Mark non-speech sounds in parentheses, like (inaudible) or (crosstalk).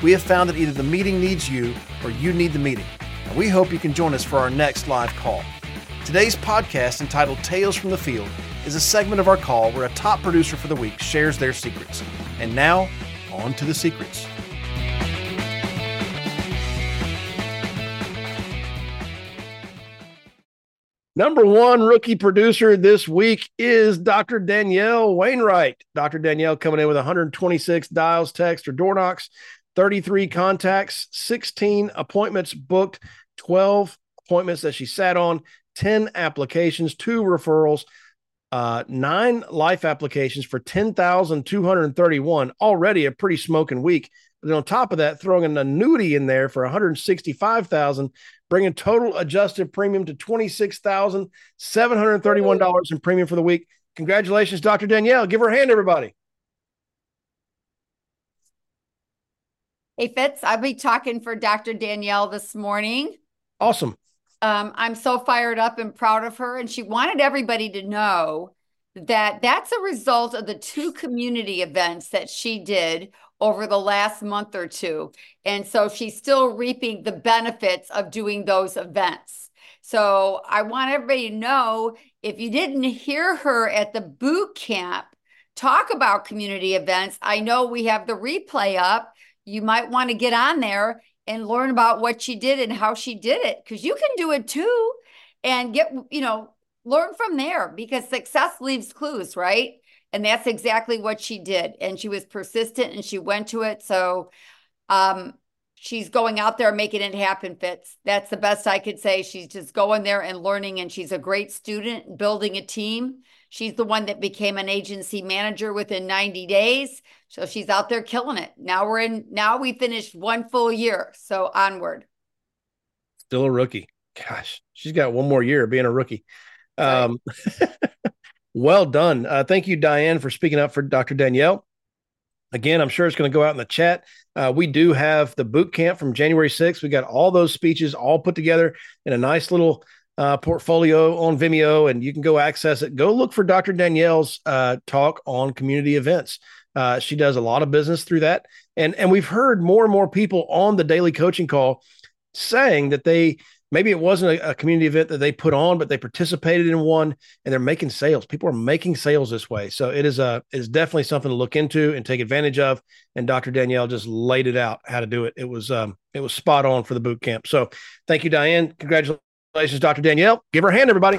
We have found that either the meeting needs you or you need the meeting, and we hope you can join us for our next live call. Today's podcast, entitled Tales from the Field, is a segment of our call where a top producer for the week shares their secrets. And now, on to the secrets. Number one rookie producer this week is Dr. Danielle Wainwright. Dr. Danielle coming in with 126 dials, text, or door knocks, 33 contacts, 16 appointments booked, 12 appointments that she sat on, 10 applications, two referrals, uh, nine life applications for 10,231, already a pretty smoking week. But then on top of that, throwing an annuity in there for 165,000, bringing total adjusted premium to $26,731 in premium for the week. Congratulations, Dr. Danielle. Give her a hand, everybody. Hey, Fitz, I'll be talking for Dr. Danielle this morning. Awesome um, I'm so fired up and proud of her. And she wanted everybody to know that that's a result of the two community events that she did over the last month or two. And so she's still reaping the benefits of doing those events. So I want everybody to know if you didn't hear her at the boot camp talk about community events, I know we have the replay up. You might want to get on there and learn about what she did and how she did it because you can do it too and get you know learn from there because success leaves clues right? And that's exactly what she did and she was persistent and she went to it so um she's going out there making it happen fitz that's the best i could say she's just going there and learning and she's a great student building a team She's the one that became an agency manager within 90 days. So she's out there killing it. Now we're in, now we finished one full year. So onward. Still a rookie. Gosh, she's got one more year of being a rookie. Um, (laughs) well done. Uh, thank you, Diane, for speaking up for Dr. Danielle. Again, I'm sure it's going to go out in the chat. Uh, we do have the boot camp from January 6th. We got all those speeches all put together in a nice little uh, portfolio on Vimeo, and you can go access it. Go look for Dr. Danielle's uh, talk on community events. Uh, she does a lot of business through that, and and we've heard more and more people on the daily coaching call saying that they maybe it wasn't a, a, community event that they put on, but they participated in one and they're making sales. People are making sales this way. So it is a it is definitely something to look into and take advantage of. And Dr. Danielle just laid it out how to do it. It was um it was spot on for the boot camp. So thank you, Diane. Congratulations Congratulations, Dr. Danielle. Give her a hand, everybody.